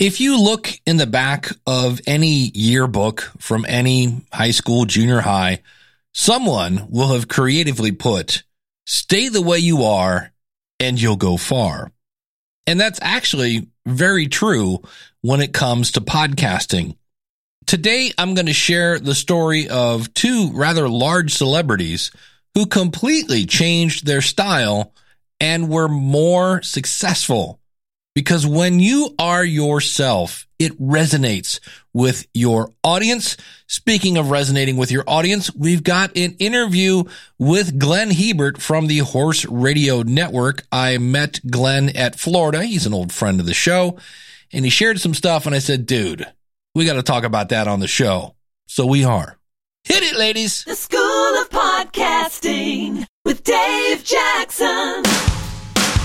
If you look in the back of any yearbook from any high school, junior high, someone will have creatively put, stay the way you are and you'll go far. And that's actually very true when it comes to podcasting. Today, I'm going to share the story of two rather large celebrities who completely changed their style and were more successful because when you are yourself, it resonates with your audience. Speaking of resonating with your audience, we've got an interview with Glenn Hebert from the Horse Radio Network. I met Glenn at Florida. He's an old friend of the show and he shared some stuff and I said, dude, we got to talk about that on the show. So we are. Hit it, ladies. The School of Podcasting with Dave Jackson.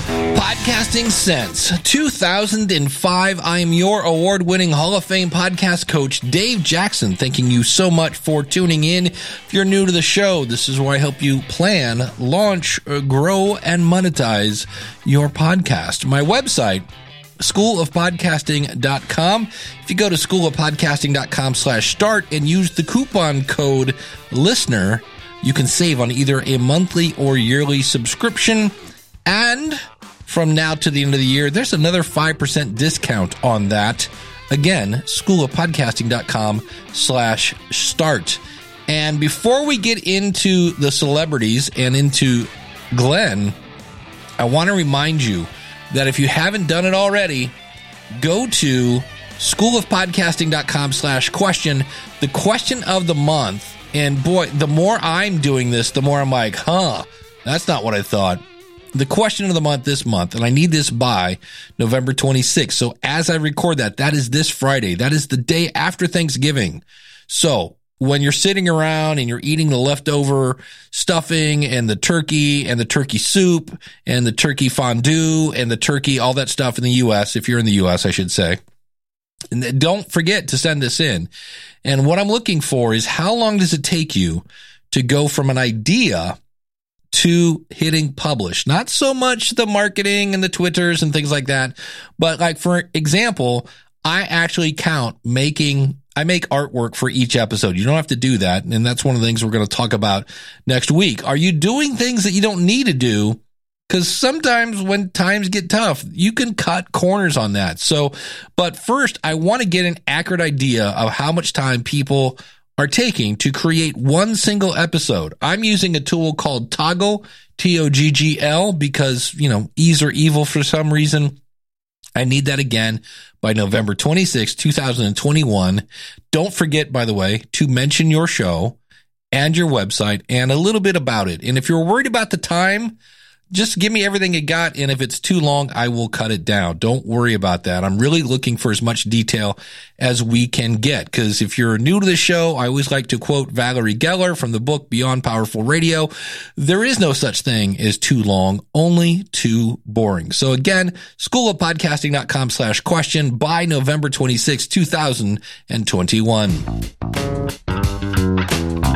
Podcasting since 2005. I am your award winning Hall of Fame podcast coach, Dave Jackson. Thanking you so much for tuning in. If you're new to the show, this is where I help you plan, launch, uh, grow, and monetize your podcast. My website, schoolofpodcasting.com. If you go to schoolofpodcasting.com slash start and use the coupon code listener, you can save on either a monthly or yearly subscription. And from now to the end of the year, there's another 5% discount on that. Again, schoolofpodcasting.com slash start. And before we get into the celebrities and into Glenn, I want to remind you that if you haven't done it already, go to schoolofpodcasting.com slash question. The question of the month, and boy, the more I'm doing this, the more I'm like, huh, that's not what I thought the question of the month this month, and I need this by November 26th. So as I record that, that is this Friday. That is the day after Thanksgiving. So when you're sitting around and you're eating the leftover stuffing and the turkey and the turkey soup and the turkey fondue and the turkey, all that stuff in the U.S., if you're in the U.S., I should say. And don't forget to send this in. And what I'm looking for is how long does it take you to go from an idea to hitting publish. Not so much the marketing and the Twitters and things like that, but like for example, I actually count making I make artwork for each episode. You don't have to do that. And that's one of the things we're going to talk about next week. Are you doing things that you don't need to do? Cause sometimes when times get tough, you can cut corners on that. So, but first I want to get an accurate idea of how much time people are taking to create one single episode. I'm using a tool called Toggl, T-O-G-G-L, because, you know, ease or evil for some reason. I need that again by November 26, 2021. Don't forget, by the way, to mention your show and your website and a little bit about it. And if you're worried about the time, just give me everything you got. And if it's too long, I will cut it down. Don't worry about that. I'm really looking for as much detail as we can get. Cause if you're new to the show, I always like to quote Valerie Geller from the book Beyond Powerful Radio. There is no such thing as too long, only too boring. So again, schoolofpodcasting.com slash question by November 26, 2021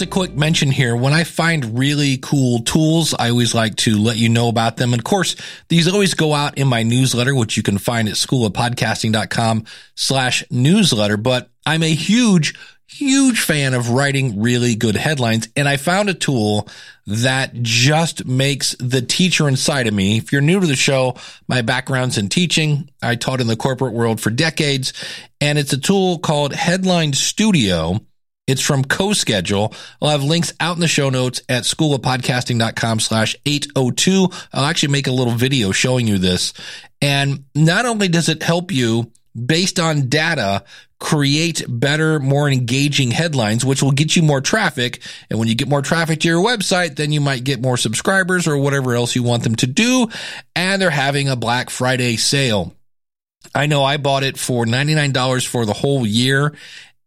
just a quick mention here. When I find really cool tools, I always like to let you know about them. And of course, these always go out in my newsletter, which you can find at schoolofpodcasting.com slash newsletter. But I'm a huge, huge fan of writing really good headlines. And I found a tool that just makes the teacher inside of me. If you're new to the show, my background's in teaching. I taught in the corporate world for decades and it's a tool called Headline Studio. It's from CoSchedule. I'll have links out in the show notes at schoolofpodcasting.com slash 802. I'll actually make a little video showing you this. And not only does it help you based on data create better, more engaging headlines, which will get you more traffic. And when you get more traffic to your website, then you might get more subscribers or whatever else you want them to do. And they're having a Black Friday sale. I know I bought it for $99 for the whole year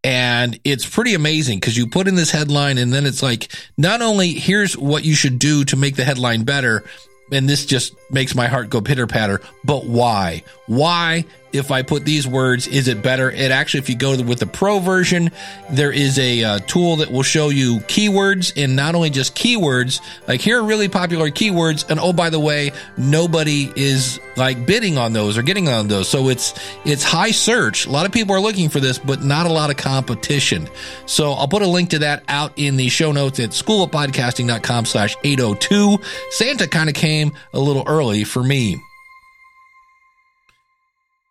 and it's pretty amazing because you put in this headline and then it's like, not only here's what you should do to make the headline better. And this just makes my heart go pitter patter, but why? Why if I put these words, is it better? It actually, if you go with the pro version, there is a uh, tool that will show you keywords and not only just keywords, like here are really popular keywords. And oh, by the way, nobody is like bidding on those or getting on those. So it's, it's high search. A lot of people are looking for this, but not a lot of competition. So I'll put a link to that out in the show notes at schoolofpodcasting.com slash 802. Santa kind of came a little early for me.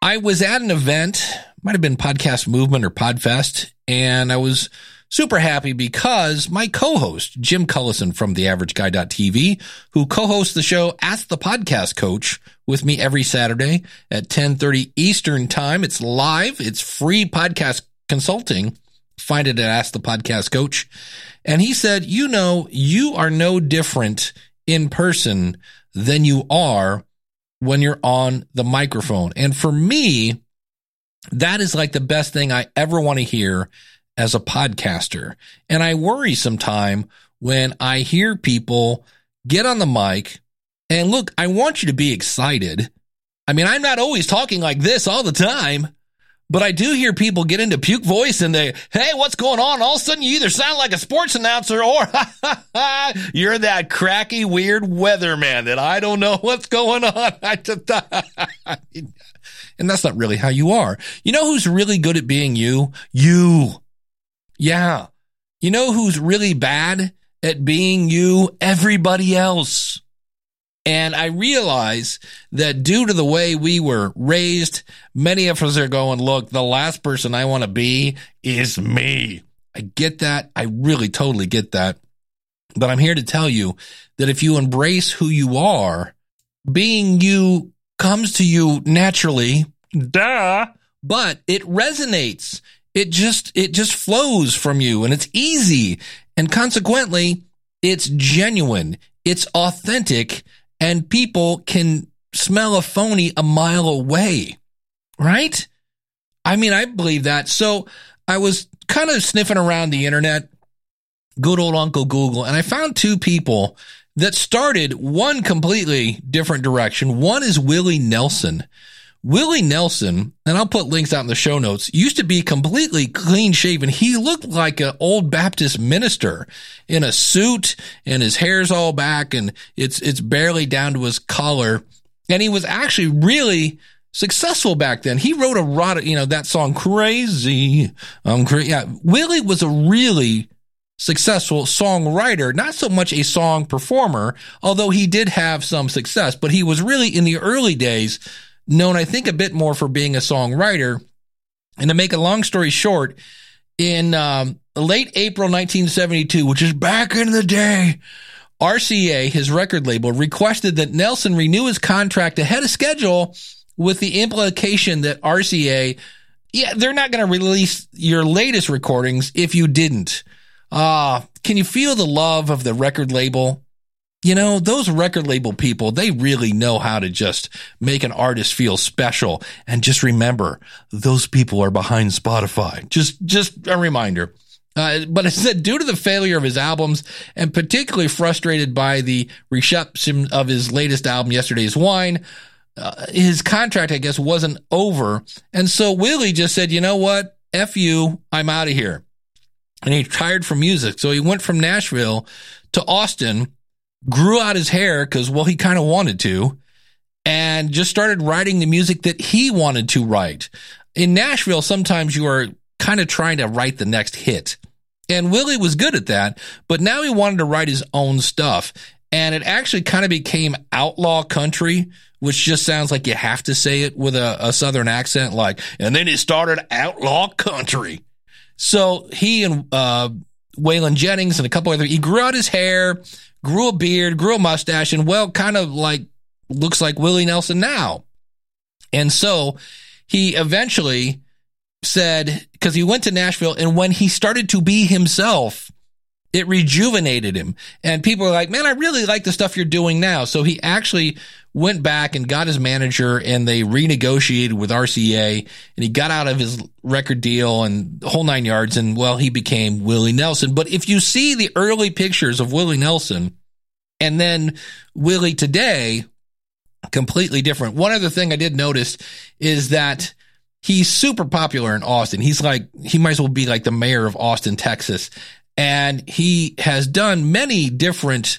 I was at an event, might have been Podcast Movement or Podfest, and I was super happy because my co-host, Jim Collison from theaverageguy.tv, who co-hosts the show Ask the Podcast Coach with me every Saturday at 1030 Eastern time. It's live. It's free podcast consulting. Find it at Ask the Podcast Coach. And he said, you know, you are no different in person than you are when you're on the microphone. And for me, that is like the best thing I ever want to hear as a podcaster. And I worry sometime when I hear people get on the mic and look, I want you to be excited. I mean, I'm not always talking like this all the time. But I do hear people get into puke voice and they, hey, what's going on? All of a sudden you either sound like a sports announcer or you're that cracky, weird weatherman that I don't know what's going on. and that's not really how you are. You know who's really good at being you? You. Yeah. You know who's really bad at being you? Everybody else. And I realize that due to the way we were raised, many of us are going, look, the last person I want to be is me. I get that. I really totally get that. But I'm here to tell you that if you embrace who you are, being you comes to you naturally. Duh. But it resonates. It just, it just flows from you and it's easy. And consequently, it's genuine. It's authentic and people can smell a phony a mile away, right? I mean, I believe that. So I was kind of sniffing around the internet, good old Uncle Google, and I found two people that started one completely different direction. One is Willie Nelson. Willie Nelson, and I'll put links out in the show notes, used to be completely clean shaven. He looked like an old Baptist minister in a suit and his hair's all back and it's, it's barely down to his collar. And he was actually really successful back then. He wrote a lot of, you know, that song crazy. Um, cra- yeah, Willie was a really successful songwriter, not so much a song performer, although he did have some success, but he was really in the early days known, I think, a bit more for being a songwriter. And to make a long story short, in um, late April 1972, which is back in the day, RCA, his record label, requested that Nelson renew his contract ahead of schedule with the implication that RCA, yeah, they're not going to release your latest recordings if you didn't. Ah, uh, can you feel the love of the record label? You know, those record label people, they really know how to just make an artist feel special. And just remember, those people are behind Spotify. Just, just a reminder. Uh, but it said due to the failure of his albums and particularly frustrated by the reception of his latest album, Yesterday's Wine, uh, his contract, I guess, wasn't over. And so Willie just said, you know what? F you, I'm out of here. And he retired from music. So he went from Nashville to Austin grew out his hair because, well, he kind of wanted to, and just started writing the music that he wanted to write. In Nashville, sometimes you are kind of trying to write the next hit. And Willie was good at that, but now he wanted to write his own stuff. And it actually kind of became outlaw country, which just sounds like you have to say it with a, a southern accent, like, and then it started outlaw country. So he and, uh, Waylon Jennings and a couple other, he grew out his hair, grew a beard, grew a mustache, and well, kind of like looks like Willie Nelson now. And so he eventually said, because he went to Nashville, and when he started to be himself, it rejuvenated him. And people were like, man, I really like the stuff you're doing now. So he actually went back and got his manager and they renegotiated with RCA and he got out of his record deal and the whole nine yards. And well, he became Willie Nelson. But if you see the early pictures of Willie Nelson and then Willie today, completely different. One other thing I did notice is that he's super popular in Austin. He's like, he might as well be like the mayor of Austin, Texas. And he has done many different,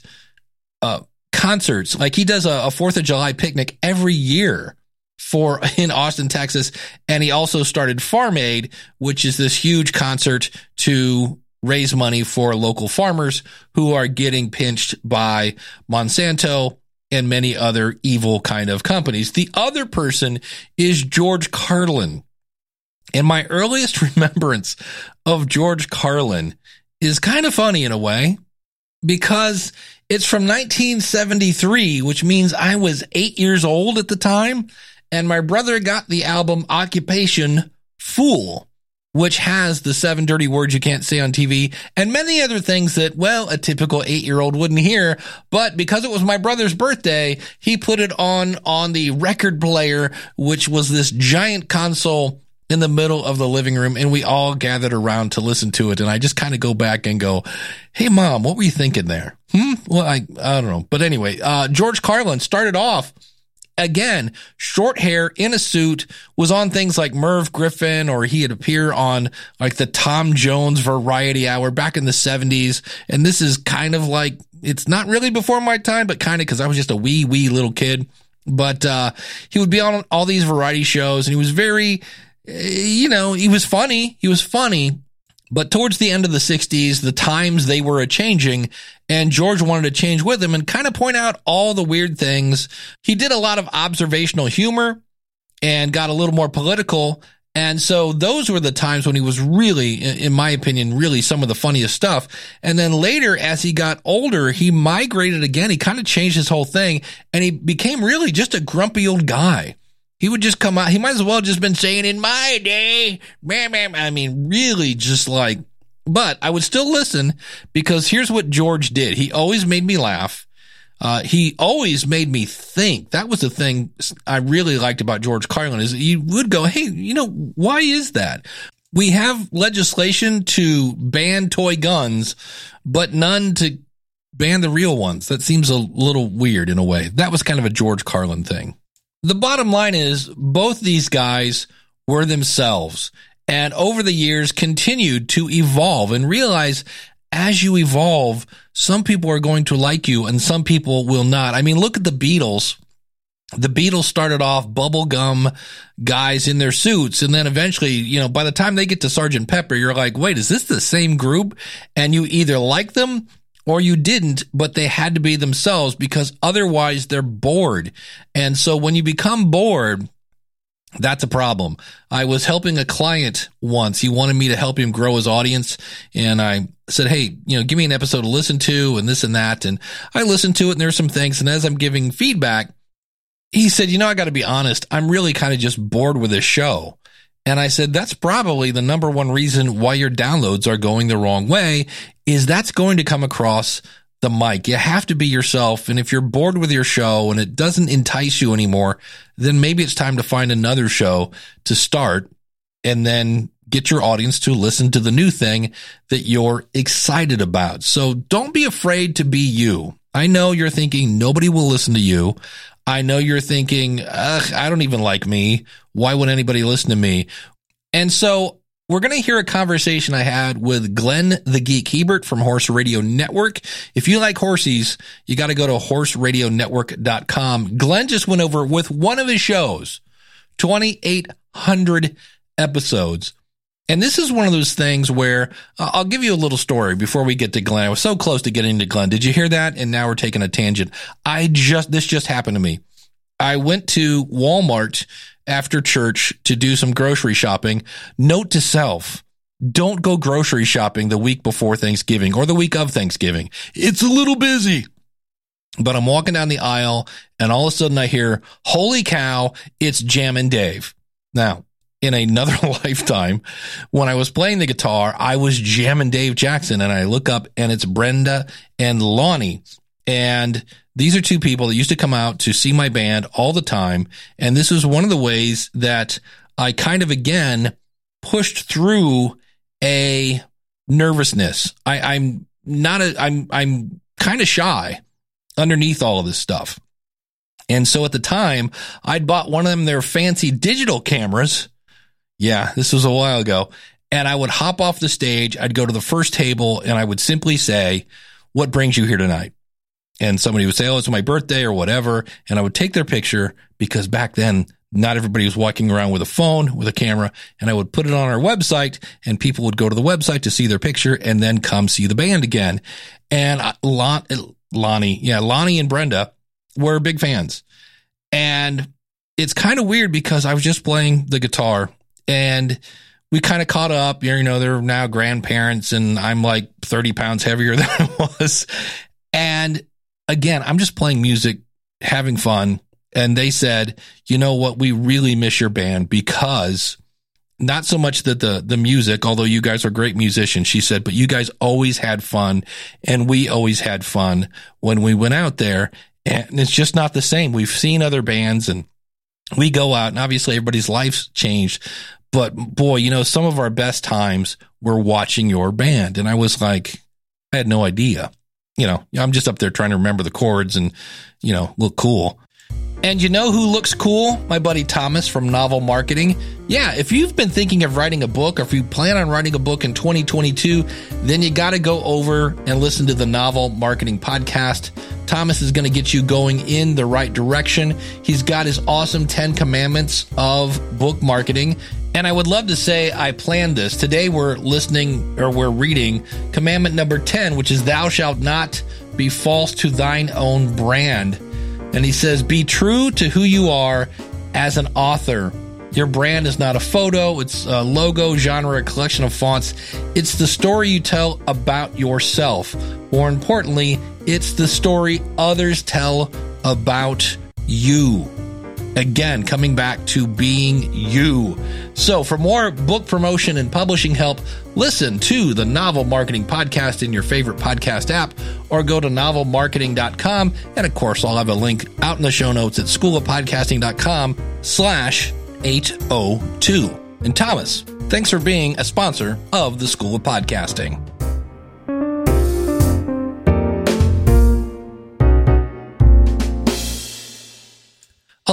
uh, concerts. Like he does a, a Fourth of July picnic every year for in Austin, Texas. And he also started Farm Aid, which is this huge concert to raise money for local farmers who are getting pinched by Monsanto and many other evil kind of companies. The other person is George Carlin. And my earliest remembrance of George Carlin is kind of funny in a way because it's from 1973, which means I was eight years old at the time. And my brother got the album Occupation Foole which has the seven dirty words you can't say on TV and many other things that, well, a typical eight year old wouldn't hear. But because it was my brother's birthday, he put it on, on the record player, which was this giant console in the middle of the living room and we all gathered around to listen to it. And I just kind of go back and go, Hey mom, what were you thinking there? Hmm. Well, I, I don't know. But anyway, uh, George Carlin started off again, short hair in a suit was on things like Merv Griffin or he had appeared on like the Tom Jones variety hour back in the seventies. And this is kind of like, it's not really before my time, but kind of because I was just a wee, wee little kid. But, uh, he would be on all these variety shows and he was very, Eh, you know, he was funny. He was funny, but towards the end of the 60s, the times they were a changing and George wanted to change with him and kind of point out all the weird things. He did a lot of observational humor and got a little more political. And so those were the times when he was really, in my opinion, really some of the funniest stuff. And then later, as he got older, he migrated again. He kind of changed his whole thing and he became really just a grumpy old guy. He would just come out. He might as well just been saying in my day, I mean, really just like, but I would still listen because here's what George did. He always made me laugh. Uh, he always made me think. That was the thing I really liked about George Carlin is he would go, Hey, you know, why is that? We have legislation to ban toy guns, but none to ban the real ones. That seems a little weird in a way. That was kind of a George Carlin thing. The bottom line is both these guys were themselves and over the years continued to evolve and realize as you evolve, some people are going to like you and some people will not. I mean, look at the Beatles. The Beatles started off bubblegum guys in their suits. And then eventually, you know, by the time they get to Sergeant Pepper, you're like, wait, is this the same group? And you either like them or you didn't, but they had to be themselves because otherwise they're bored. And so when you become bored, that's a problem. I was helping a client once. He wanted me to help him grow his audience. And I said, Hey, you know, give me an episode to listen to and this and that. And I listened to it and there's some things. And as I'm giving feedback, he said, you know, I got to be honest. I'm really kind of just bored with this show. And I said, that's probably the number one reason why your downloads are going the wrong way is that's going to come across the mic. You have to be yourself. And if you're bored with your show and it doesn't entice you anymore, then maybe it's time to find another show to start and then get your audience to listen to the new thing that you're excited about. So don't be afraid to be you. I know you're thinking nobody will listen to you. I know you're thinking, I don't even like me. Why would anybody listen to me? And so we're going to hear a conversation I had with Glenn the Geek Hebert from Horse Radio Network. If you like horses, you got to go to horseradionetwork.com. Glenn just went over with one of his shows, 2,800 episodes. And this is one of those things where uh, I'll give you a little story before we get to Glenn. I was so close to getting to Glenn. Did you hear that? And now we're taking a tangent. I just, this just happened to me. I went to Walmart after church to do some grocery shopping. Note to self. Don't go grocery shopping the week before Thanksgiving or the week of Thanksgiving. It's a little busy. But I'm walking down the aisle and all of a sudden I hear, holy cow, it's Jammin' Dave. Now, in another lifetime, when I was playing the guitar, I was jamming Dave Jackson and I look up and it's Brenda and Lonnie. And these are two people that used to come out to see my band all the time. And this was one of the ways that I kind of again pushed through a nervousness. I, I'm not a, I'm, I'm kind of shy underneath all of this stuff. And so at the time, I'd bought one of them their fancy digital cameras. Yeah, this was a while ago. And I would hop off the stage. I'd go to the first table and I would simply say, what brings you here tonight? And somebody would say, Oh, it's my birthday or whatever. And I would take their picture because back then not everybody was walking around with a phone, with a camera, and I would put it on our website and people would go to the website to see their picture and then come see the band again. And Lon, eh, Lonnie, yeah, Lonnie and Brenda were big fans. And it's kind of weird because I was just playing the guitar and we kind of caught up. You know, they're now grandparents and I'm like 30 pounds heavier than I was. And again, I'm just playing music, having fun and they said, you know what, we really miss your band because not so much that the the music, although you guys are great musicians, she said, but you guys always had fun, and we always had fun when we went out there, and it's just not the same. We've seen other bands, and we go out, and obviously everybody's life's changed, but boy, you know, some of our best times were watching your band, and I was like, I had no idea. You know, I'm just up there trying to remember the chords and, you know, look cool. And you know who looks cool? My buddy Thomas from Novel Marketing. Yeah, if you've been thinking of writing a book or if you plan on writing a book in 2022, then you got to go over and listen to the Novel Marketing Podcast. Thomas is going to get you going in the right direction. He's got his awesome 10 commandments of book marketing. And I would love to say I planned this. Today we're listening or we're reading commandment number 10, which is thou shalt not be false to thine own brand. And he says, Be true to who you are as an author. Your brand is not a photo, it's a logo, genre, a collection of fonts. It's the story you tell about yourself. More importantly, it's the story others tell about you. Again, coming back to being you. So, for more book promotion and publishing help, listen to the Novel Marketing Podcast in your favorite podcast app or go to novelmarketing.com. And of course, I'll have a link out in the show notes at schoolofpodcasting.com slash 802. And Thomas, thanks for being a sponsor of the School of Podcasting.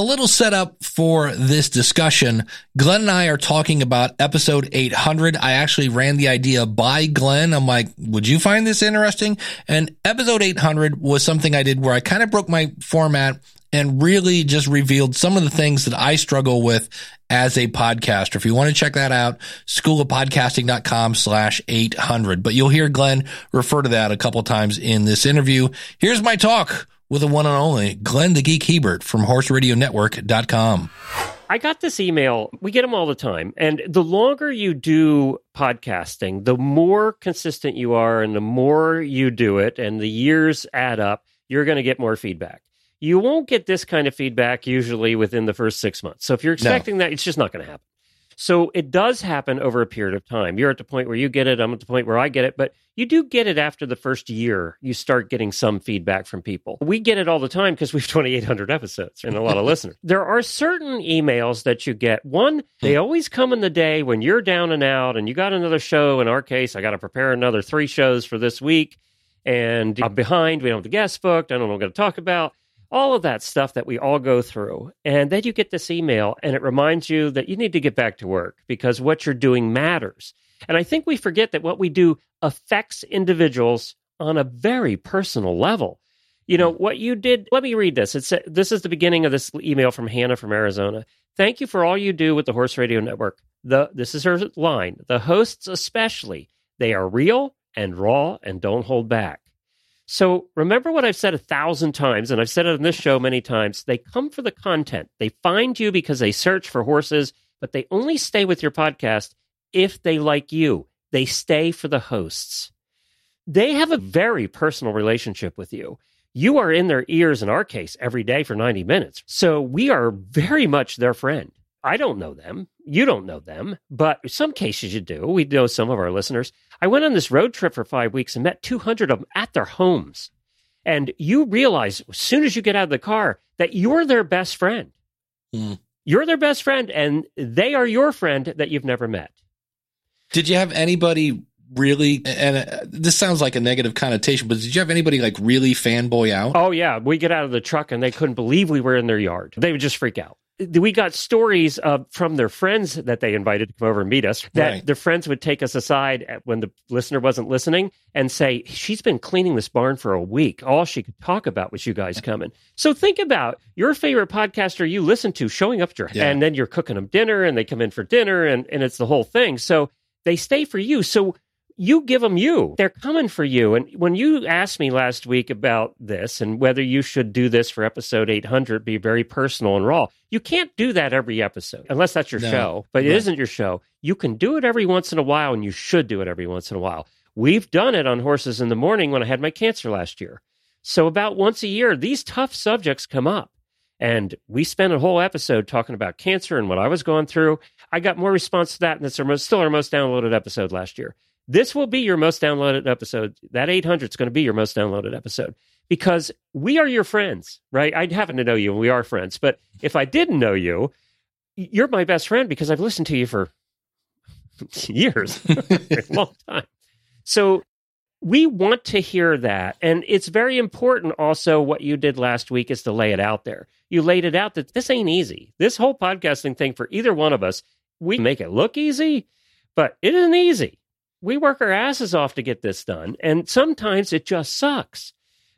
A little setup for this discussion. Glenn and I are talking about episode 800. I actually ran the idea by Glenn. I'm like, would you find this interesting? And episode 800 was something I did where I kind of broke my format and really just revealed some of the things that I struggle with as a podcaster. If you want to check that out, schoolofpodcasting.com slash 800. But you'll hear Glenn refer to that a couple times in this interview. Here's my talk with the one and only Glenn the Geek Hebert from horseradionetwork.com. I got this email. We get them all the time. And the longer you do podcasting, the more consistent you are and the more you do it and the years add up, you're going to get more feedback. You won't get this kind of feedback usually within the first six months. So if you're expecting no. that, it's just not going to happen. So it does happen over a period of time. You're at the point where you get it. I'm at the point where I get it, but you do get it after the first year. You start getting some feedback from people. We get it all the time because we have 2,800 episodes and a lot of listeners. There are certain emails that you get. One, they hmm. always come in the day when you're down and out and you got another show. In our case, I got to prepare another three shows for this week and I'm behind. We don't have the guest booked. I don't know what I'm going to talk about all of that stuff that we all go through. And then you get this email and it reminds you that you need to get back to work because what you're doing matters. And I think we forget that what we do affects individuals on a very personal level. You know, what you did, let me read this. It's this is the beginning of this email from Hannah from Arizona. Thank you for all you do with the Horse Radio Network. The this is her line. The hosts especially, they are real and raw and don't hold back. So remember what I've said a thousand times, and I've said it on this show many times. They come for the content. They find you because they search for horses, but they only stay with your podcast if they like you. They stay for the hosts. They have a very personal relationship with you. You are in their ears, in our case, every day for 90 minutes. So we are very much their friend. I don't know them. You don't know them, but some cases you do. We know some of our listeners. I went on this road trip for five weeks and met 200 of them at their homes. And you realize as soon as you get out of the car that you're their best friend. Mm. You're their best friend, and they are your friend that you've never met. Did you have anybody really, and uh, this sounds like a negative connotation, but did you have anybody like really fanboy out? Oh yeah, we get out of the truck and they couldn't believe we were in their yard. They would just freak out. We got stories uh, from their friends that they invited to come over and meet us. That Right. their friends would take us aside at, when the listener wasn't listening and say, "She's been cleaning this barn for a week. All she could talk about was you guys coming." So think about your favorite podcaster you listen to showing up at your, Yeah. and then you're cooking them dinner, and they come in for dinner, and and it's the whole thing. So they stay for you. So you give them you. They're coming for you. And when you asked me last week about this and whether you should do this for episode 800, be very personal and raw, you can't do that every episode unless that's your No. show. But it isn't your show. You can do it every once in a while, and you should do it every once in a while. We've done it on Horses in the Morning when I had my cancer last year. So about once a year, these tough subjects come up. And we spent a whole episode talking about cancer and what I was going through. I got more response to that, and it's our most, still our most downloaded episode last year. This will be your most downloaded episode. That 800 is going to be your most downloaded episode because we are your friends, right? I happen to know you and we are friends. But if I didn't know you, you're my best friend because I've listened to you for years, a long time. So we want to hear that. And it's very important also what you did last week is to lay it out there. You laid it out that this ain't easy. This whole podcasting thing for either one of us, we make it look easy, but it isn't easy. We work our asses off to get this done. And sometimes it just sucks.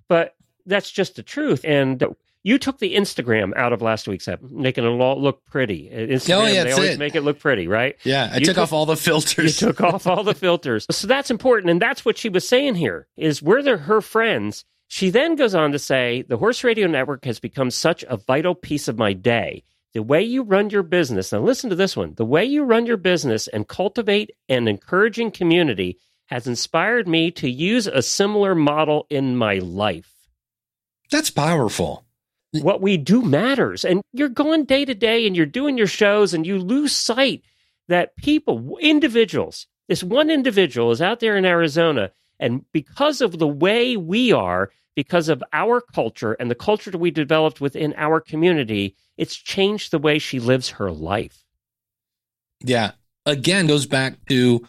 But that's just the truth. And you took the Instagram out of last week's episode, making it all look pretty. Uh, oh, Instagram, Oh, yeah, they always it. make it look pretty, right? Yeah, I took took- off all the filters. You took off all the filters. So that's important. And that's what she was saying here is we're the, her friends. She then goes on to say, the Horse Radio Network has become such a vital piece of my day. The way you run your business, now listen to this one. The way you run your business and cultivate an encouraging community has inspired me to use a similar model in my life That's powerful. what we do matters. And you're going day to day and you're doing your shows and you lose sight that people, individuals, this one individual is out there in Arizona. And because of the way we are, because of our culture and the culture that we developed within our community, it's changed the way she lives her life. Yeah. Again, goes back to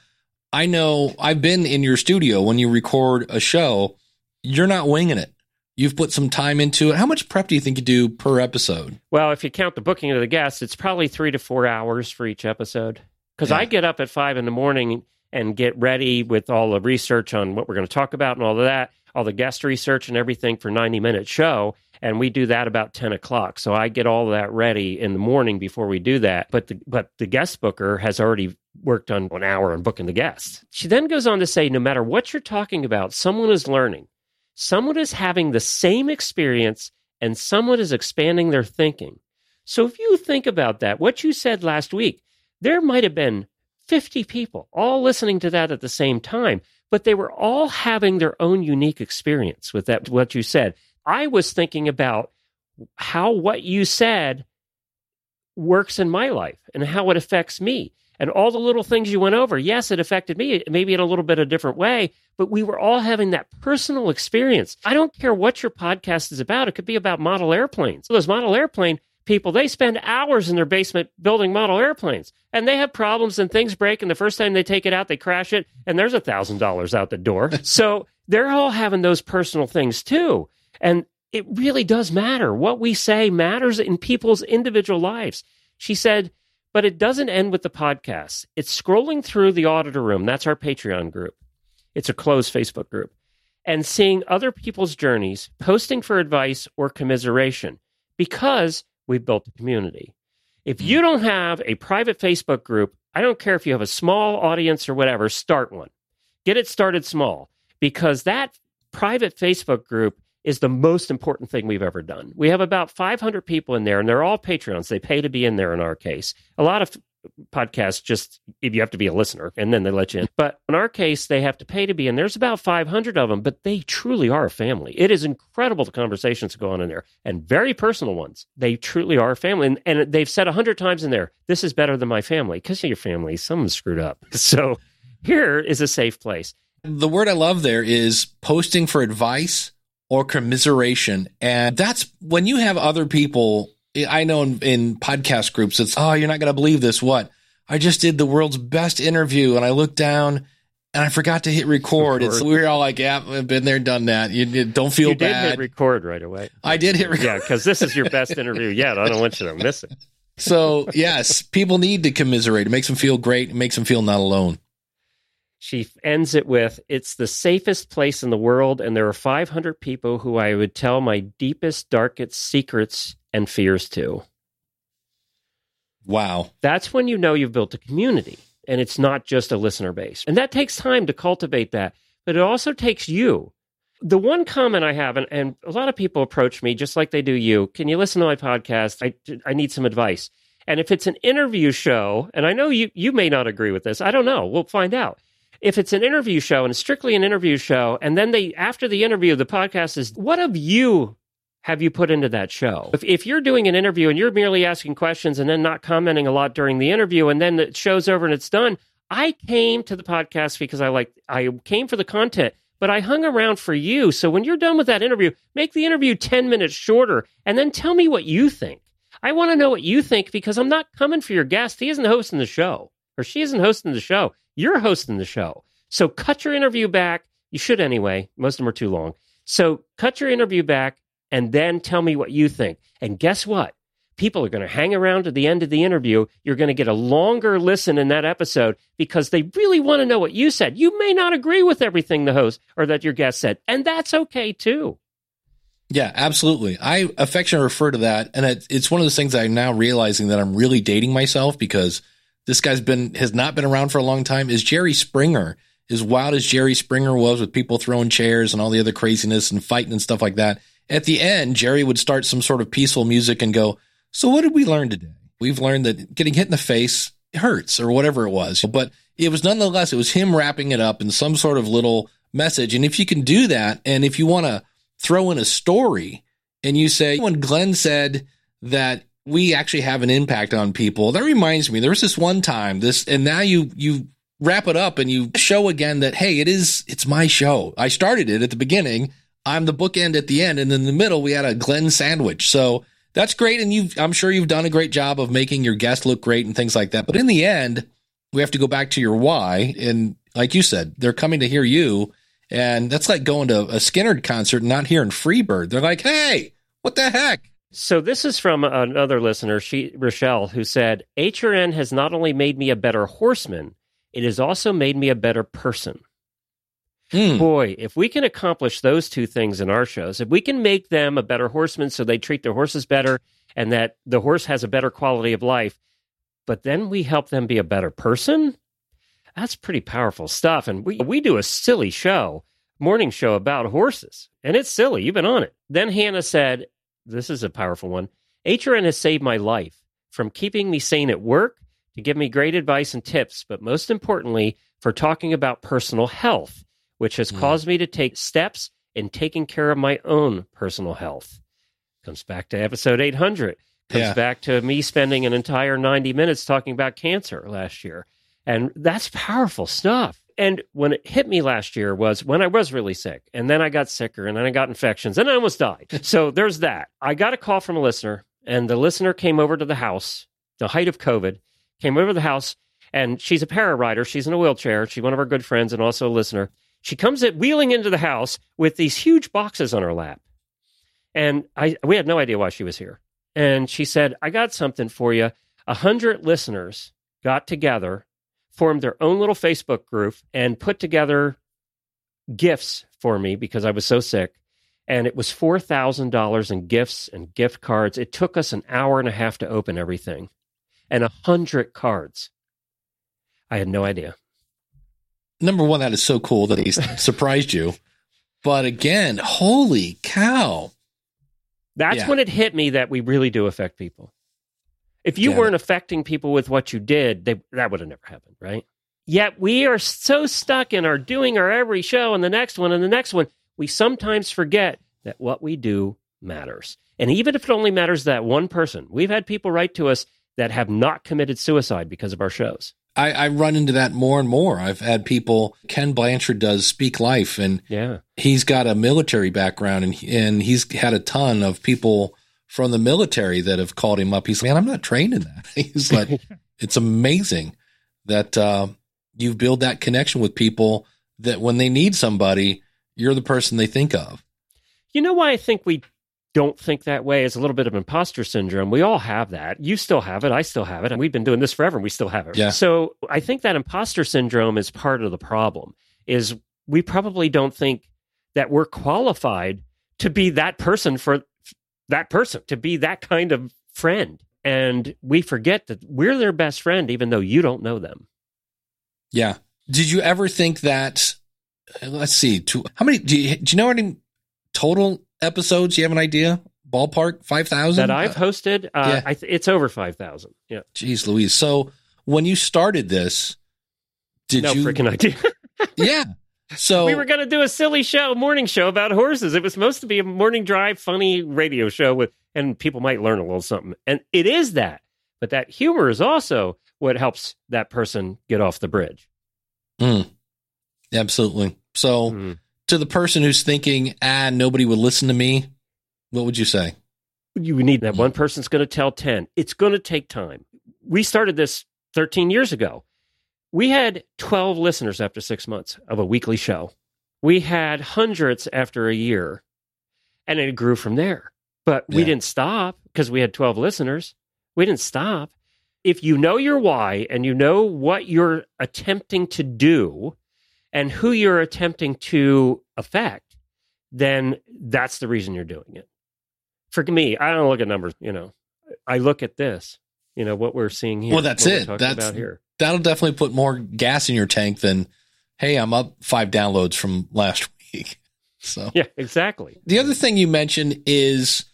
I know I've been in your studio when you record a show, you're not winging it. You've put some time into it. How much prep do you think you do per episode? Well, if you count the booking of the guests, it's probably three to four hours for each episode. Because Yeah. I get up at five in the morning and get ready with all the research on what we're going to talk about and all of that, all the guest research and everything for 90 minute show. And we do that about 10 o'clock. So I get all that ready in the morning before we do that. But the, but the guest booker has already worked on an hour on booking the guests. She then goes on to say, no matter what you're talking about, someone is learning. Someone is having the same experience and someone is expanding their thinking. So if you think about that, what you said last week, there might have been 50 people all listening to that at the same time, but they were all having their own unique experience with that what you said. I was thinking about how what you said works in my life and how it affects me. And all the little things you went over, yes, it affected me, maybe in a little bit of a different way, but we were all having that personal experience. I don't care what your podcast is about. It could be about model airplanes. Those model airplane people, they spend hours in their basement building model airplanes and they have problems and things break. And the first time they take it out, they crash it and there's a thousand dollars out the door. so they're all having those personal things too. And it really does matter. What we say matters in people's individual lives. She said, but it doesn't end with the podcast. It's scrolling through the auditor room. That's our Patreon group. It's a closed Facebook group. And seeing other people's journeys, posting for advice or commiseration because we've built a community. If you don't have a private Facebook group, I don't care if you have a small audience or whatever, start one. Get it started small because that private Facebook group is the most important thing we've ever done. We have about 500 people in there, and they're all Patreons. They pay to be in there in our case. A lot of podcasts just, if you have to be a listener, and then they let you in. But in our case, they have to pay to be in. There's about 500 of them, but they truly are a family. It is incredible the conversations that go on in there, and very personal ones. They truly are a family. And, and they've said 100 times in there, this is better than my family, because your family, someone's screwed up. So here is a safe place. The word I love there is posting for advice or commiseration. And that's when you have other people. I know in, in podcast groups, it's, oh, you're not going to believe this. What? I just did the world's best interview and I looked down and I forgot to hit record. Record. And so we were all like, "Yeah, I've been there, done that. You, you don't feel you did bad." hit record right away. I did hit record. Yeah, because this is your best interview yet. I don't want you to miss it. So yes, people need to commiserate. It makes them feel great. It makes them feel not alone. She ends it with It's the safest place in the world, and there are 500 people who I would tell my deepest, darkest secrets and fears to. Wow. That's when you know you've built a community and it's not just a listener base. And that takes time to cultivate that, but it also takes you. The one comment I have, and, and a lot of people approach me just like they do you can you listen to my podcast? I, I need some advice. And if it's an interview show, and I know you, you may not agree with this, I don't know. We'll find out. If it's an interview show and it's strictly an interview show, and then they, after the interview, the podcast is, what of you have you put into that show? If, if you're doing an interview and you're merely asking questions and then not commenting a lot during the interview, and then the show's over and it's done, I came to the podcast because I like I came for the content, but I hung around for you. So when you're done with that interview, make the interview 10 minutes shorter and then tell me what you think. I want to know what you think because I'm not coming for your guest. He isn't hosting the show or she isn't hosting the show. You're hosting the show. So cut your interview back. You should anyway. Most of them are too long. So cut your interview back and then tell me what you think. And guess what? People are going to hang around to the end of the interview. You're going to get a longer listen in that episode because they really want to know what you said. You may not agree with everything the host or that your guest said, and that's okay too. Yeah, absolutely. I affectionately refer to that, and it, it's one of those things I'm now realizing that I'm really dating myself because this guy's been has not been around for a long time. Is Jerry Springer as wild as Jerry Springer was with people throwing chairs and all the other craziness and fighting and stuff like that? At the end, Jerry would start some sort of peaceful music and go, "So what did we learn today? We've learned that getting hit in the face hurts, or whatever it was." But it was nonetheless it was him wrapping it up in some sort of little message. And if you can do that, and if you want to throw in a story and you say, when Glenn said that we actually have an impact on people, that reminds me, there was this one time this, and now you, you wrap it up and you show again that, Hey, it is, it's my show. I started it at the beginning. I'm the bookend at the end. And in the middle, we had a Glenn sandwich. So that's great. And you, I'm sure you've done a great job of making your guests look great and things like that. But in the end, we have to go back to your why. And like you said, they're coming to hear you. And that's like going to a Skynyrd concert and not hearing Freebird. They're like, hey, what the heck? So this is from another listener, she Rochelle, who said, HRN has not only made me a better horseman, it has also made me a better person. Hmm. Boy, if we can accomplish those two things in our shows, if we can make them a better horseman so they treat their horses better and that the horse has a better quality of life, but then we help them be a better person, that's pretty powerful stuff. And we, we do a silly show, morning show about horses, and it's silly. You've been on it. Then Hannah said, This is a powerful one. HRN has saved my life from keeping me sane at work to give me great advice and tips, but most importantly, for talking about personal health, which has Mm. caused me to take steps in taking care of my own personal health. Comes back to episode 800. Comes Yeah. back to me spending an entire 90 minutes talking about cancer last year. And that's powerful stuff. And when it hit me last year was when I was really sick. And then I got sicker and then I got infections and I almost died. so there's that. I got a call from a listener, and the listener came over to the house, the height of COVID, came over to the house, and she's a para rider. She's in a wheelchair. She's one of our good friends and also a listener. She comes at wheeling into the house with these huge boxes on her lap. And I we had no idea why she was here. And she said, I got something for you. A hundred listeners got together formed their own little Facebook group and put together gifts for me because I was so sick. And it was $4,000 in gifts and gift cards. It took us an hour and a half to open everything and a hundred cards. I had no idea. Number one, that is so cool that he surprised you. But again, holy cow. That's Yeah. when it hit me that we really do affect people. If you weren't affecting people with what you did, they, that would have never happened, right? Yet we are so stuck in our doing our every show and the next one and the next one, we sometimes forget that what we do matters. And even if it only matters that one person, we've had people write to us that have not committed suicide because of our shows. I, I run into that more and more. I've had people, Ken Blanchard does Speak Life, and Yeah. he's got a military background and, and he's had a ton of people from the military that have called him up. He's like, man, I'm not trained in that. He's like, it's amazing that, uh, you build that connection with people that when they need somebody, you're the person they think of. You know why I think we don't think that way is a little bit of imposter syndrome. We all have that. You still have it. I still have it. And we've been doing this forever and we still have it. Yeah. So I think that imposter syndrome is part of the problem is we probably don't think that we're qualified to be that person for that person, to be that kind of friend. And we forget that we're their best friend, even though you don't know them. Yeah. Did you ever think that? Let's see. To, how many? Do you, do you know any total episodes? Do you have an idea? Ballpark five thousand That I've hosted, uh, yeah. I th- it's over 5,000. Yeah. Jeez, Louise. So when you started this, did you? no you? freaking idea. Yeah. So we were going to do a silly show, morning show about horses. It was supposed to be a morning drive, funny radio show with, and people might learn a little something. And it is that, but that humor is also what helps that person get off the bridge. Mm. absolutely. So Mm. to the person who's thinking, ah, nobody would listen to me, what would you say? You need that one person's going to tell 10. It's going to take time. We started this 13 years ago. We had 12 listeners after six months of a weekly show. We had hundreds after a year, and it grew from there. But we Yeah. didn't stop because we had 12 listeners. We didn't stop. If you know your why and you know what you're attempting to do and who you're attempting to affect, then that's the reason you're doing it. For me, I don't look at numbers, you know. I look at this, you know, what we're seeing here. Well, that's it. That's- about here. That'll definitely put more gas in your tank than, hey, I'm up five downloads from last week. So Yeah, exactly. the other thing you mentioned is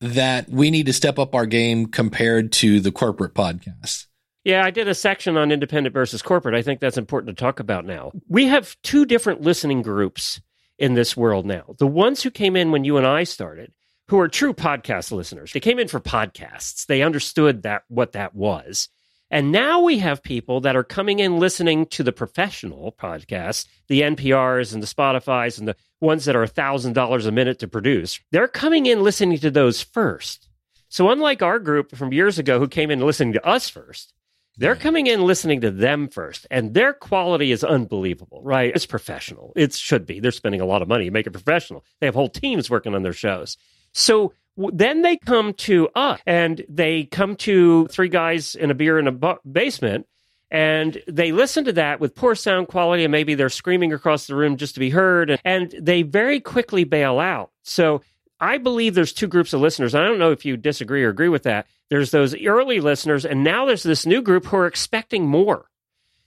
that we need to step up our game compared to the corporate podcasts. Yeah, I did a section on independent versus corporate. I think that's important to talk about now. We have two different listening groups in this world now. The ones who came in when you and I started, who are true podcast listeners. They came in for podcasts. They understood that what that was. And now we have people that are coming in listening to the professional podcasts, the NPRs and the Spotify's and the ones that are $1,000 a minute to produce. They're coming in listening to those first. So unlike our group from years ago who came in listening to us first, they're coming in listening to them first, and their quality is unbelievable, right? It's professional. It should be. They're spending a lot of money to make it professional. They have whole teams working on their shows. So then they come to us and they come to three guys in a beer in a bu- basement and they listen to that with poor sound quality and maybe they're screaming across the room just to be heard and, and they very quickly bail out. So I believe there's two groups of listeners. I don't know if you disagree or agree with that. There's those early listeners, and now there's this new group who are expecting more.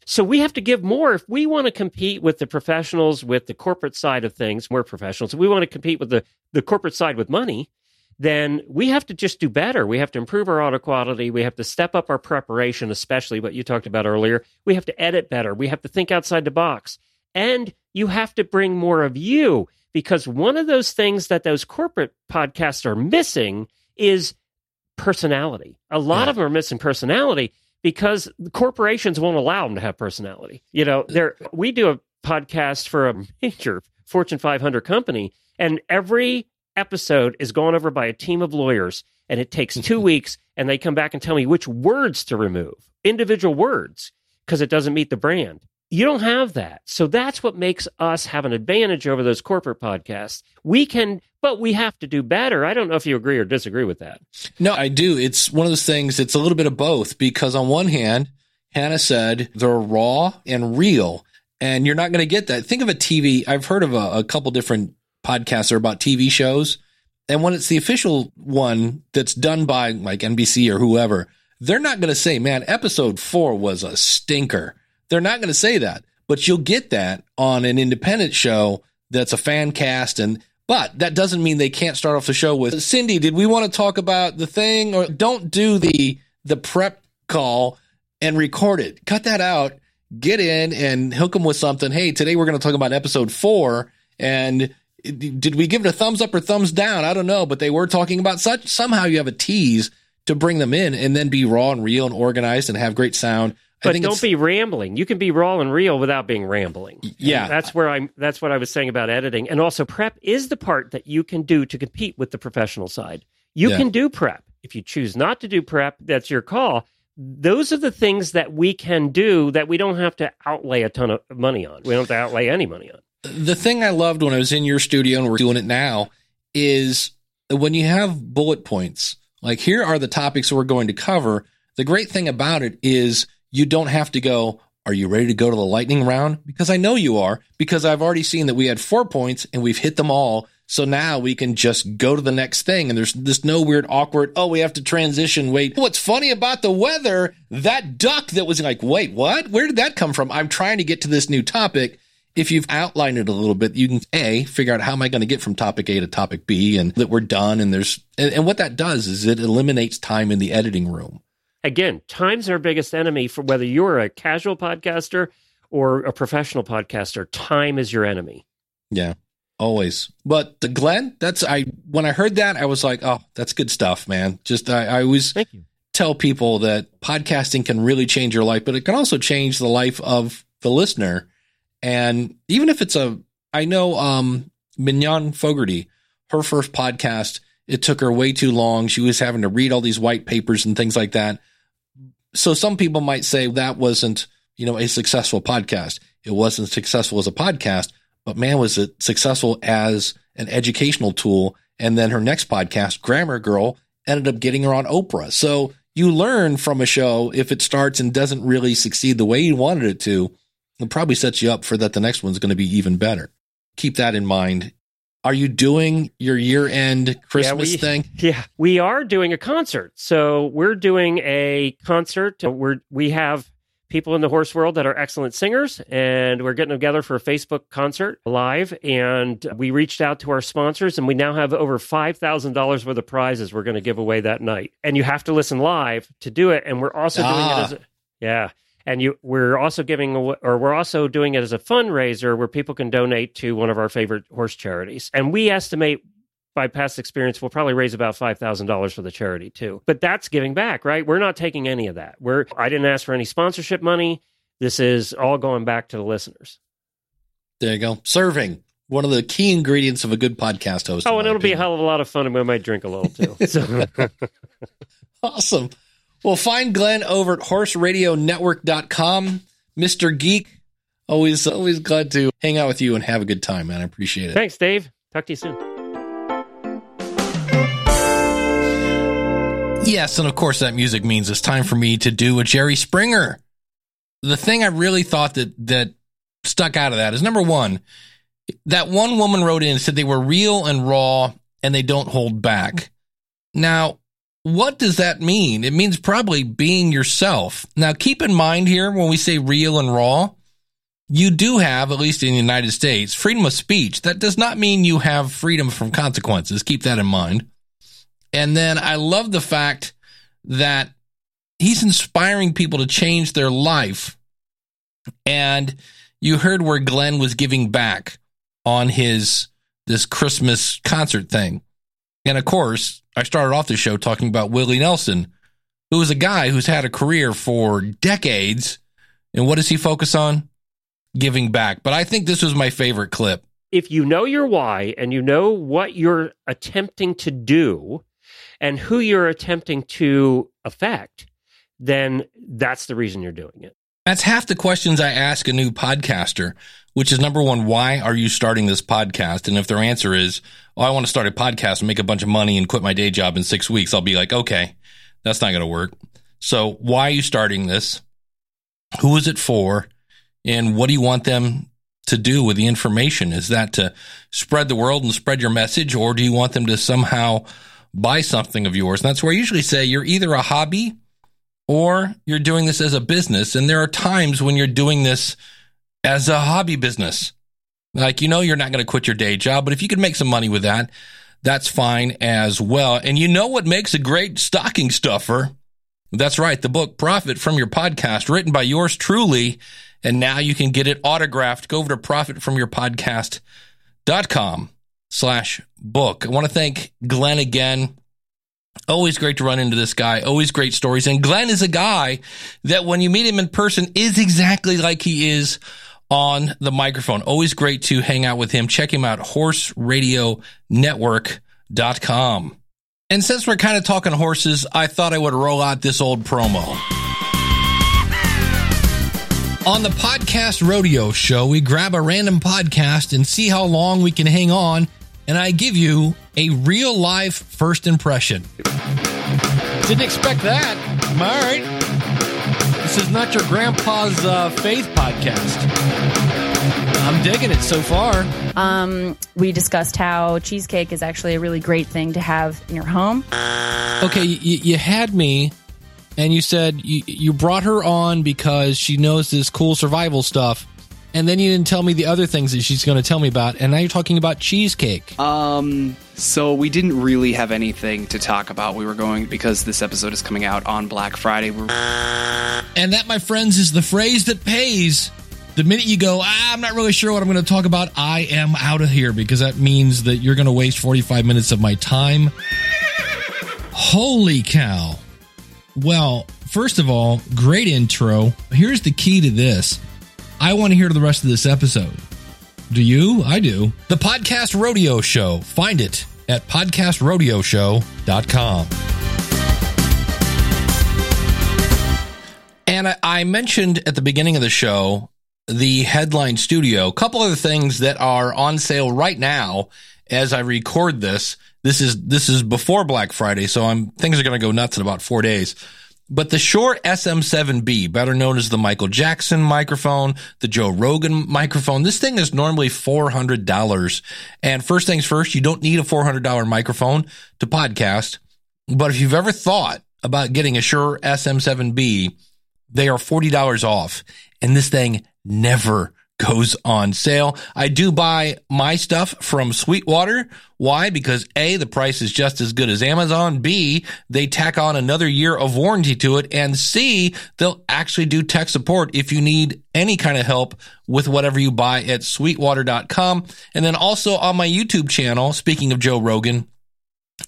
So we have to give more if we want to compete with the professionals, with the corporate side of things. We're professionals. If we want to compete with the, the corporate side with money, then we have to just do better. We have to improve our audio quality. We have to step up our preparation, especially what you talked about earlier. We have to edit better. We have to think outside the box. And you have to bring more of you because one of those things that those corporate podcasts are missing is personality. A lot Yeah. of them are missing personality because corporations won't allow them to have personality. You know, there we do a podcast for a major Fortune 500 company, and every episode is gone over by a team of lawyers, and it takes two weeks, and they come back and tell me which words to remove, individual words, because it doesn't meet the brand. You don't have that. So that's what makes us have an advantage over those corporate podcasts. We can, but we have to do better. I don't know if you agree or disagree with that. No, I do. It's one of those things, it's a little bit of both because on one hand, Hannah said they're raw and real, and you're not going to get that. Think of a TV. I've heard of a, a couple different podcasts are about TV shows. And when it's the official one that's done by like NBC or whoever, they're not going to say, man, episode four was a stinker. They're not going to say that, but you'll get that on an independent show that's a fan cast. And, but that doesn't mean they can't start off the show with Cindy. Did we want to talk about the thing or don't do the, the prep call and record it? Cut that out, get in and hook them with something. Hey, today we're going to talk about episode four and did we give it a thumbs up or thumbs down? I don't know, but they were talking about such. Somehow you have a tease to bring them in and then be raw and real and organized and have great sound. I But don't be rambling. You can be raw and real without being rambling. Yeah. That's where I'm that's what I was saying about editing. And also prep is the part that you can do to compete with the professional side. You Yeah. can do prep. If you choose not to do prep, that's your call. those are the things that we can do that we don't have to outlay a ton of money on. We don't have to outlay any money on. The thing I loved when I was in your studio and we're doing it now is when you have bullet points, like here are the topics we're going to cover. The great thing about it is you don't have to go, are you ready to go to the lightning round? Because I know you are, because I've already seen that we had four points and we've hit them all. So now we can just go to the next thing and there's this no weird awkward, oh, we have to transition. Wait, what's funny about the weather? That duck that was like, wait, what? Where did that come from? I'm trying to get to this new topic. If you've outlined it a little bit, you can A, figure out how am I going to get from topic A to topic B and that we're done. And there's, and, and what that does is it eliminates time in the editing room. Again, time's our biggest enemy for whether you're a casual podcaster or a professional podcaster. Time is your enemy. Yeah. Always. But the Glenn, that's I when I heard that, I was like, oh, that's good stuff, man. Just I, I always Thank you. tell people that podcasting can really change your life, but it can also change the life of the listener. And even if it's a I know um Mignon Fogarty, her first podcast, it took her way too long. She was having to read all these white papers and things like that. So some people might say that wasn't, you know, a successful podcast. It wasn't successful as a podcast, but man, was it successful as an educational tool. And then her next podcast, Grammar Girl, ended up getting her on Oprah. So you learn from a show if it starts and doesn't really succeed the way you wanted it to, it probably sets you up for that the next one's going to be even better. Keep that in mind. Are you doing your year end Christmas we, thing? Yeah, we are doing a concert. So we're doing a concert. We're we have people in the horse world that are excellent singers, and we're getting together for a Facebook concert live. And we reached out to our sponsors, and we now have over five thousand dollars worth of prizes we're going to give away that night. And you have to listen live to do it. And we're also doing Ah. it as a, yeah. And you, we're also giving, awa- or we're also doing it as a fundraiser where people can donate to one of our favorite horse charities. And we estimate by past experience, we'll probably raise about five thousand dollars for the charity too. But that's giving back, right? We're not taking any of that. We're I didn't ask for any sponsorship money. This is all going back to the listeners. There you go. Serving. One of the key ingredients of a good podcast host. Oh, and it'll be a hell of a lot of fun, and we might drink a little too. So Awesome. Well, find Glenn over at horseradionetwork.com. Mr. Geek, always always glad to hang out with you and have a good time, man. I appreciate it. thanks, Dave. Talk to you soon. Yes, and of course that music means it's time for me to do a Jerry Springer. The thing I really thought that that stuck out of that is number one, that one woman wrote in and said they were real and raw and they don't hold back. Now, what does that mean? It means probably being yourself. Now, keep in mind here when we say real and raw, you do have, at least in the United States, freedom of speech. That does not mean you have freedom from consequences. Keep that in mind. And then I love the fact that he's inspiring people to change their life. And you heard where Glenn was giving back on his this Christmas concert thing. And of course, I started off the show talking about Willie Nelson, who is a guy who's had a career for decades. And what does he focus on? Giving back. But I think this was my favorite clip. if you know your why and you know what you're attempting to do and who you're attempting to affect, then that's the reason you're doing it. That's half the questions I ask a new podcaster, which is number one, why are you starting this podcast? And if their answer is, oh, I want to start a podcast and make a bunch of money and quit my day job in six weeks, I'll be like, okay, that's not going to work. So why are you starting this? Who is it for? And what do you want them to do with the information? Is that to spread the world and spread your message, or do you want them to somehow buy something of yours? And that's where I usually say you're either a hobby or you're doing this as a business. And there are times when you're doing this as a hobby business. Like, you know, you're not going to quit your day job, but if you can make some money with that, that's fine as well. And you know what makes a great stocking stuffer? That's right. The book Profit from Your Podcast, written by yours truly. And now you can get it autographed. Go over to profitfromyourpodcast.com slash book. I want to thank Glenn again. Always great to run into this guy. Always great stories. And Glenn is a guy that when you meet him in person is exactly like he is on the microphone. Always great to hang out with him. Check him out, horseradionetwork.com. And since we're kind of talking horses, I thought I would roll out this old promo. On the podcast rodeo show, we grab a random podcast and see how long we can hang on, and I give you a real life first impression. Didn't expect that. All right. This is not your grandpa's uh, faith podcast. I'm digging it so far. Um, we discussed how cheesecake is actually a really great thing to have in your home. Okay, you, you had me, and you said you, you brought her on because she knows this cool survival stuff, and then you didn't tell me the other things that she's going to tell me about, and now you're talking about cheesecake. Um, so we didn't really have anything to talk about. We were going because this episode is coming out on Black Friday. We're, And that, my friends, is the phrase that pays. The minute you go, ah, I'm not really sure what I'm going to talk about, I am out of here because that means that you're going to waste 45 minutes of my time. Holy cow. Well, first of all, great intro. Here's the key to this I want to hear the rest of this episode. Do you? I do. The Podcast Rodeo Show. Find it at podcastrodeoshow.com. And I, mentioned at the beginning of the show the headline studio. A couple other things that are on sale right now as I record this. This is this is before Black Friday, so I'm things are going to go nuts in about four days. But the Shure SM7B, better known as the Michael Jackson microphone, the Joe Rogan microphone, this thing is normally $400. And first things first, you don't need a $400 microphone to podcast. But if you've ever thought about getting a Shure SM7B, they are $40 off. And this thing never goes on sale. I do buy my stuff from Sweetwater. Why? Because A, the price is just as good as Amazon. B, they tack on another year of warranty to it. And C, they'll actually do tech support if you need any kind of help with whatever you buy at sweetwater.com. And then also on my YouTube channel, speaking of Joe Rogan,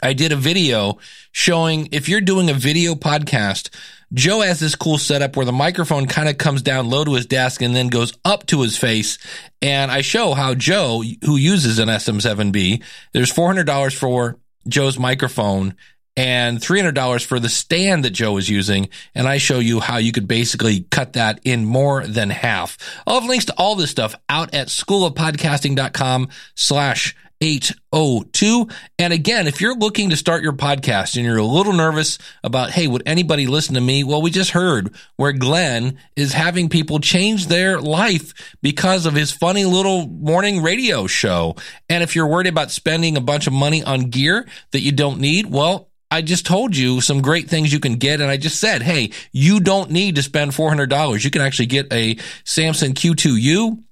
I did a video showing if you're doing a video podcast, Joe has this cool setup where the microphone kind of comes down low to his desk and then goes up to his face. And I show how Joe, who uses an SM7B, there's $400 for Joe's microphone and $300 for the stand that Joe is using. And I show you how you could basically cut that in more than half. I'll have links to all this stuff out at schoolofpodcasting.com slash 802. And again, if you're looking to start your podcast and you're a little nervous about, hey, would anybody listen to me? Well, we just heard where Glenn is having people change their life because of his funny little morning radio show. And if you're worried about spending a bunch of money on gear that you don't need, well, I just told you some great things you can get. And I just said, hey, you don't need to spend $400. You can actually get a Samson Q2U.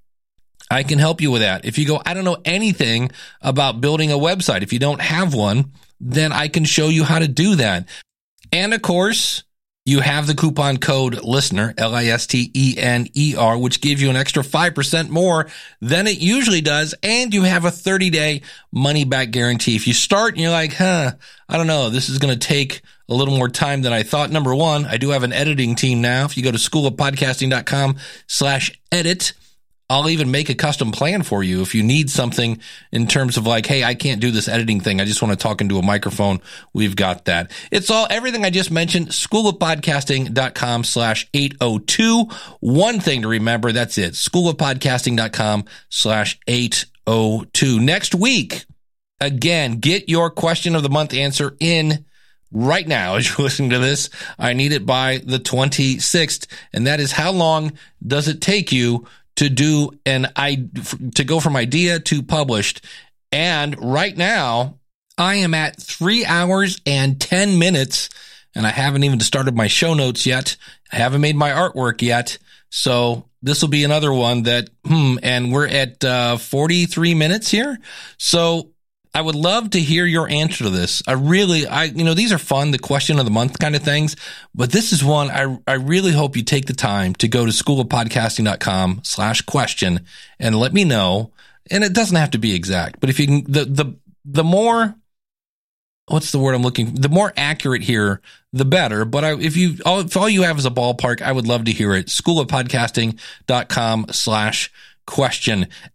I can help you with that. If you go, I don't know anything about building a website. If you don't have one, then I can show you how to do that. And of course, you have the coupon code listener, L-I-S-T-E-N-E-R, which gives you an extra 5% more than it usually does. And you have a 30 day money back guarantee. If you start and you're like, huh, I don't know, this is going to take a little more time than I thought. Number one, I do have an editing team now. If you go to schoolofpodcasting.com slash edit, I'll even make a custom plan for you if you need something in terms of like, hey, I can't do this editing thing. I just want to talk into a microphone. We've got that. It's all everything I just mentioned. Schoolofpodcasting.com slash 802. One thing to remember. That's it. Schoolofpodcasting.com slash 802. Next week, again, get your question of the month answer in right now as you're listening to this. I need it by the 26th. And that is how long does it take you to do an I to go from idea to published. And right now, I am at three hours and 10 minutes, and I haven't even started my show notes yet. I haven't made my artwork yet. So this will be another one that, hmm, and we're at uh, 43 minutes here. So I would love to hear your answer to this. I really, I, you know, these are fun, the question of the month kind of things, but this is one I, I really hope you take the time to go to schoolofpodcasting.com slash question and let me know. And it doesn't have to be exact, but if you can, the, the, the more, what's the word I'm looking, the more accurate here, the better. But I, if you, all, if all you have is a ballpark, I would love to hear it. Schoolofpodcasting.com slash question.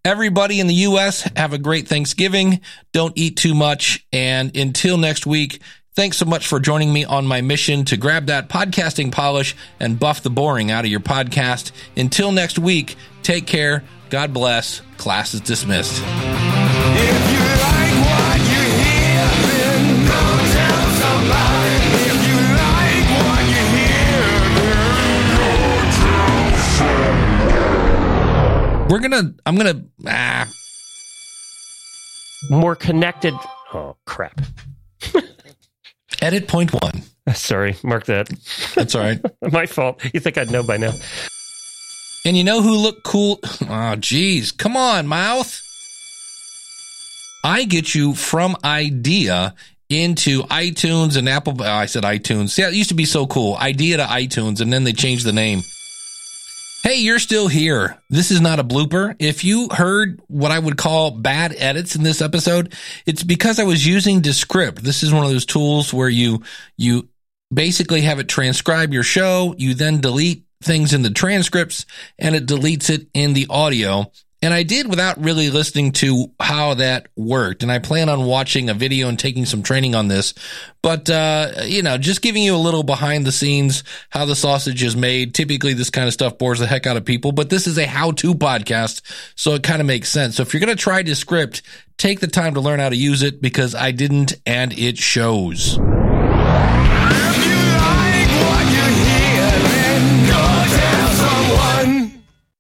Everybody in the U.S. have a great Thanksgiving. Don't eat too much. And until next week, Thanks so much for joining me on my mission to grab that podcasting polish and buff the boring out of your podcast. Until next week, take care. God bless. Class is dismissed. We're gonna. I'm gonna. Ah, More connected. Oh, crap. edit point one. Sorry, mark that. That's all right. My fault. You think I'd know by now? And you know who looked cool? Oh, geez. Come on, mouth. I get you from idea into iTunes and Apple. Oh, I said iTunes. Yeah, it used to be so cool. Idea to iTunes, and then they changed the name. Hey, you're still here. This is not a blooper. If you heard what I would call bad edits in this episode, it's because I was using Descript. This is one of those tools where you, you basically have it transcribe your show. You then delete things in the transcripts and it deletes it in the audio. And I did without really listening to how that worked. And I plan on watching a video and taking some training on this. But, uh, you know, just giving you a little behind the scenes, how the sausage is made. Typically, this kind of stuff bores the heck out of people, but this is a how to podcast. So it kind of makes sense. So if you're going to try Descript, take the time to learn how to use it because I didn't and it shows.